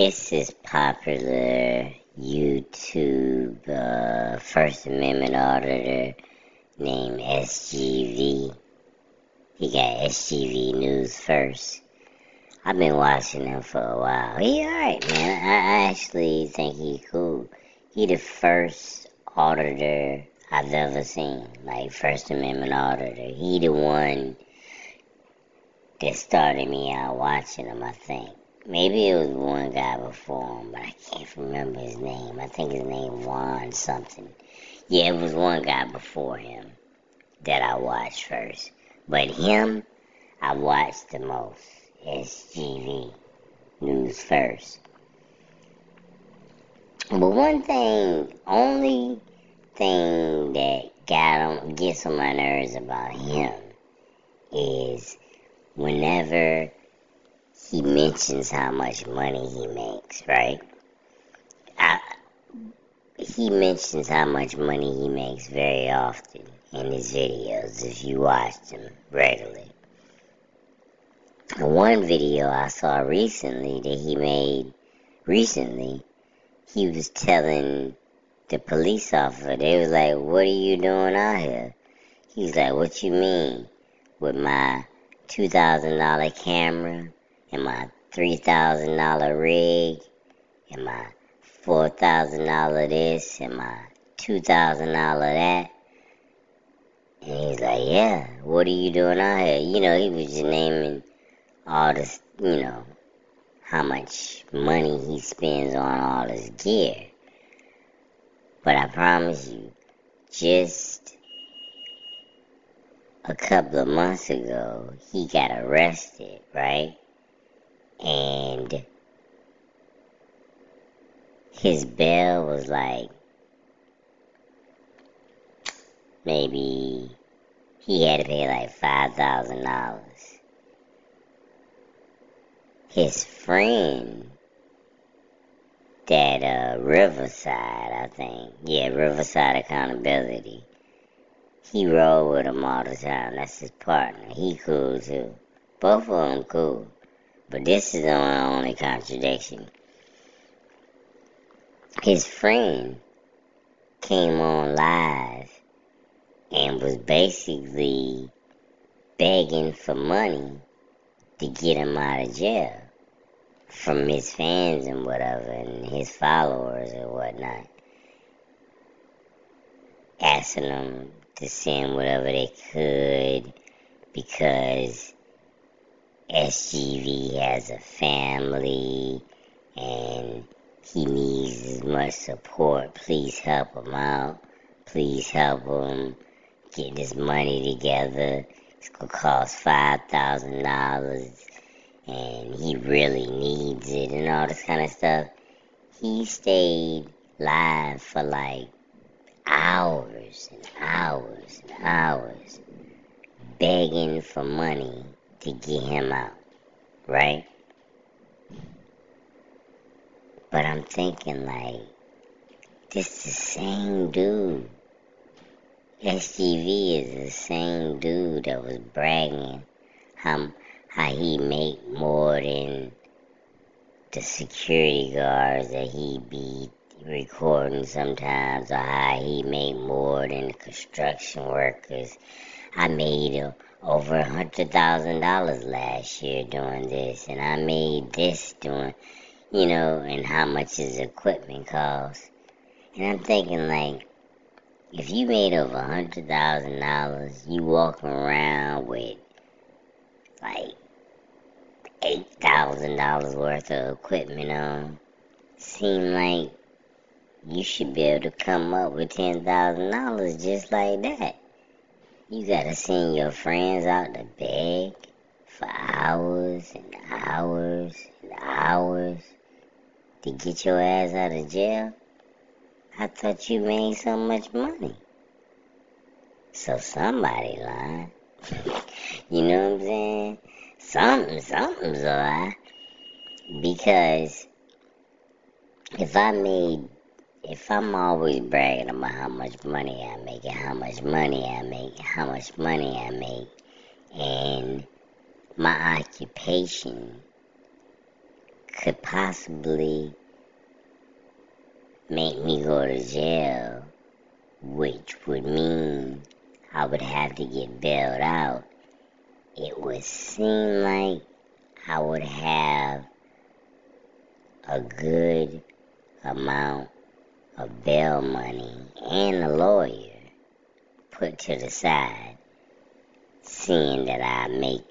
It's this popular YouTube uh, First Amendment auditor named SGV. He got SGV News First. I've been watching him for a while. He alright, man. I, actually think he cool. He the first auditor I've ever seen, like First Amendment auditor. He the one that started me out watching him, I think. Maybe it was one guy before him, but I can't remember his name. I think his name Juan something. Yeah, it was one guy before him that I watched first. But him, I watched the most. SGV News first. But one thing, only thing that got on, gets on my nerves about him is whenever he mentions how much money he makes, right? I, he mentions how much money he makes very often in his videos if you watch them regularly. One video I saw recently that he made recently, he was telling the police officer, they was like, What are you doing out here? He's like, What you mean? With my $2,000 camera and my $3,000 rig and my $4,000 this and my $2,000 that. And he's like, yeah, what are you doing out here? You know, he was just naming all this, you know, how much money he spends on all his gear. But I promise you, just a couple of months ago, he got arrested, right? And his bail was like maybe he had to pay like five thousand dollars. His friend that uh Riverside, I think. Yeah, Riverside Accountability. He rolled with him all the time. That's his partner. He cool too. Both of them cool. But this is the only contradiction. His friend came on live and was basically begging for money to get him out of jail from his fans and whatever and his followers or whatnot. Asking them to send whatever they could because SGV has a family and he needs as much support. Please help him out. Please help him get this money together. It's gonna cost five thousand dollars and he really needs it and all this kind of stuff. He stayed live for like hours and hours and hours begging for money to get him out, right? But I'm thinking like, this the same dude. SGV is the same dude that was bragging how how he make more than the security guards that he be recording sometimes, or how he make more than the construction workers. I made over a hundred thousand dollars last year doing this, and I made this doing, you know, and how much his equipment cost. And I'm thinking like, if you made over a hundred thousand dollars, you walking around with like eight thousand dollars worth of equipment on, seem like you should be able to come up with ten thousand dollars just like that. You gotta send your friends out to beg for hours and hours and hours to get your ass out of jail? I thought you made so much money. So somebody lying. you know what I'm saying? Something, something's a lie. Because if I made if I'm always bragging about how much money I make and how much money I make, how much money I make, and my occupation could possibly make me go to jail, which would mean I would have to get bailed out, it would seem like I would have a good amount of bail money and a lawyer put to the side, seeing that I make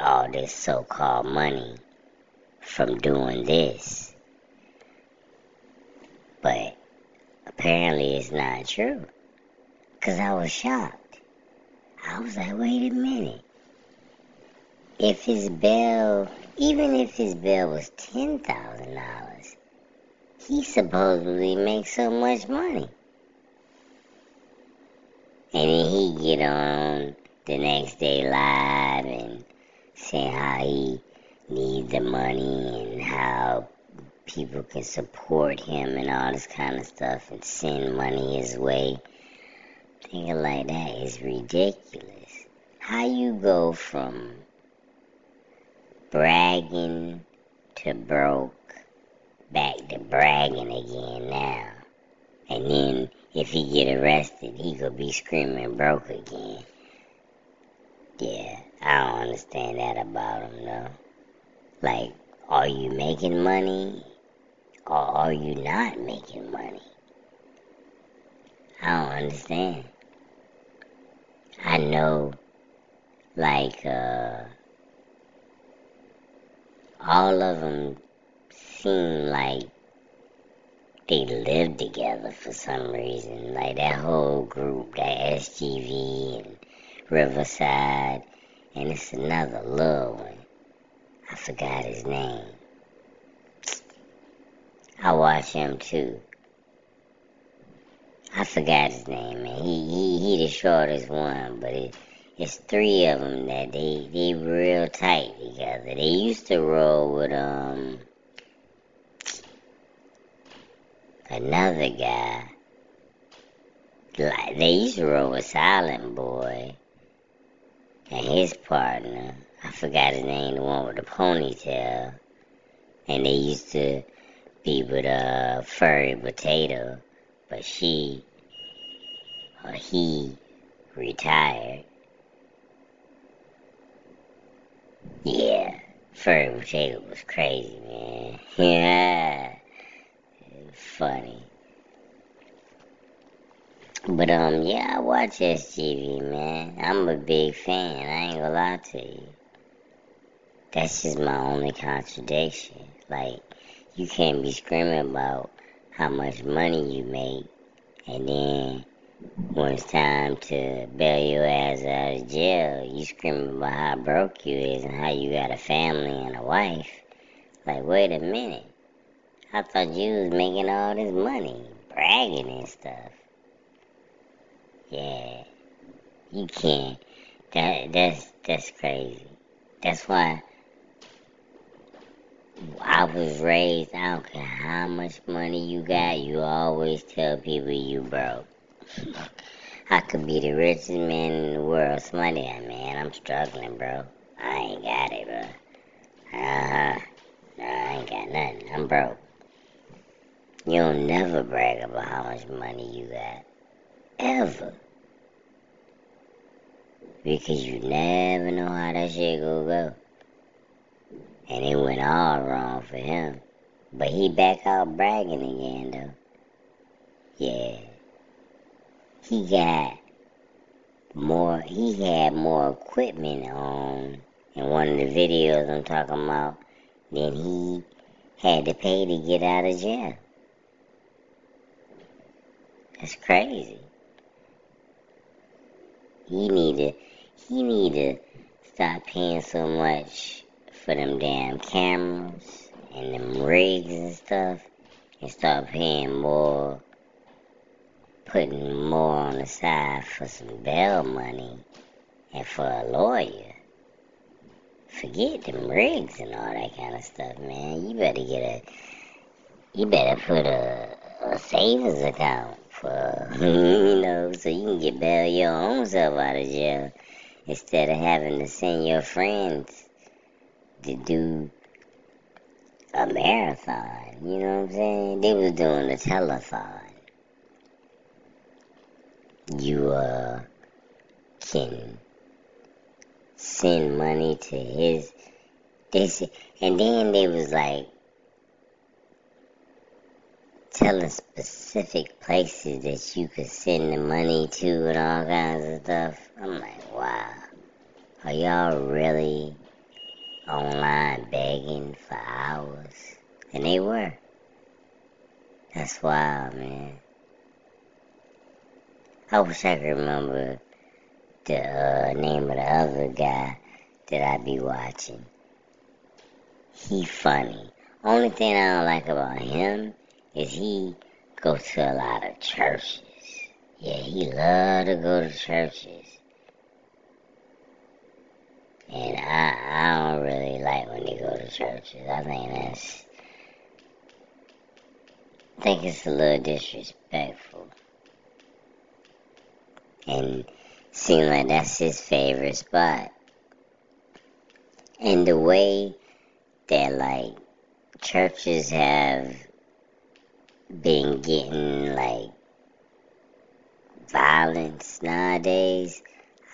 all this so called money from doing this. But apparently it's not true. Because I was shocked. I was like, wait a minute. If his bail, even if his bail was $10,000, he supposedly makes so much money. And then he get on the next day live and saying how he needs the money and how people can support him and all this kind of stuff and send money his way. Thinking like that is ridiculous. How you go from bragging to broke back to bragging again now. And then if he get arrested, he could be screaming broke again. Yeah, I don't understand that about him though. Like, are you making money or are you not making money? I don't understand. I know, like, uh, all of them seem like they live together for some reason. Like that whole group, that SGV and Riverside, and it's another little one. I forgot his name. I watch him too. I forgot his name, man. He he he the shortest one, but it, it's three of them that they they real tight together. They used to roll with um another guy. Like they used to roll with Silent Boy and his partner. I forgot his name, the one with the ponytail. And they used to be with a uh, furry potato, but she or he retired. Yeah, furry potato was crazy, man. Yeah, funny. But um, yeah, I watch SGV, man. I'm a big fan. I ain't gonna lie to you. That's just my only contradiction. Like, you can't be screaming about how much money you make, and then when it's time to bail your ass out of jail, you screaming about how broke you is and how you got a family and a wife. Like, wait a minute. I thought you was making all this money, bragging and stuff. Yeah, you can't. That that's that's crazy. That's why I was raised. I don't care how much money you got. You always tell people you broke. I could be the richest man in the world. Somebody, man, I'm struggling, bro. I ain't got it, bro. Uh huh. No, I ain't got nothing. I'm broke. You don't never brag about how much money you got. Ever. Because you never know how that shit gonna go. And it went all wrong for him. But he back out bragging again though. Yeah. He got more he had more equipment on in one of the videos I'm talking about than he had to pay to get out of jail. That's crazy. He need to he need to stop paying so much for them damn cameras and them rigs and stuff and start paying more putting more on the side for some bail money and for a lawyer. Forget them rigs and all that kind of stuff, man. You better get a you better put a, a savings account you know, so you can get bail your own self out of jail instead of having to send your friends to do a marathon. You know what I'm saying? They was doing a telethon. You uh can send money to his this and then they was like telling specific places that you could send the money to and all kinds of stuff. I'm like, wow. Are y'all really online begging for hours? And they were. That's wild, man. I wish I could remember the uh, name of the other guy that I be watching. He funny. Only thing I don't like about him is he go to a lot of churches. Yeah, he love to go to churches. And I, I don't really like when they go to churches. I think that's, I think it's a little disrespectful. And seem like that's his favorite spot. And the way that like churches have been getting like violence nowadays,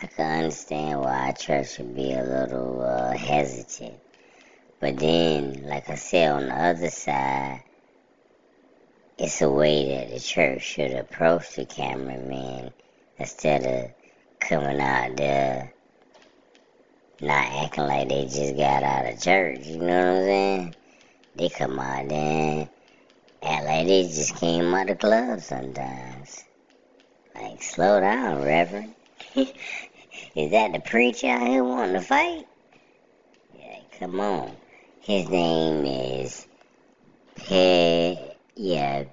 I can understand why a church should be a little uh, hesitant. But then, like I said, on the other side, it's a way that the church should approach the cameraman instead of coming out there not acting like they just got out of church. You know what I'm saying? They come out there like they just came out of the club sometimes. Like, slow down, Reverend. Is that the preacher out here wanting to fight? Yeah, come on. His name is Pe yeah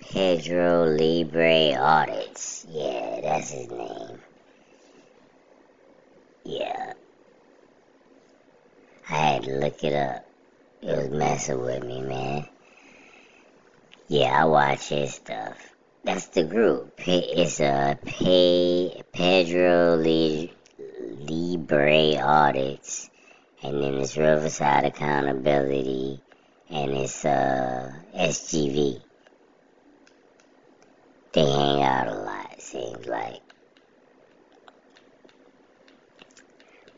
Pedro Libre Audits. Yeah, that's his name. Yeah. I had to look it up. It was messing with me, man. Yeah, I watch his stuff. That's the group. It's a Pe- Pedro Libre Audits, and then it's Riverside Accountability, and it's uh, SGV. They hang out a lot, seems like.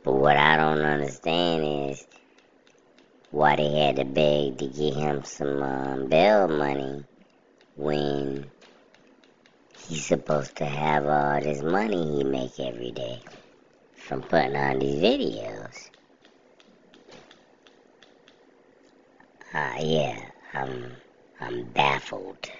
But what I don't understand is why they had to beg to get him some um, bail money when he's supposed to have all this money he make every day from putting on these videos. Uh, yeah, I'm I'm baffled.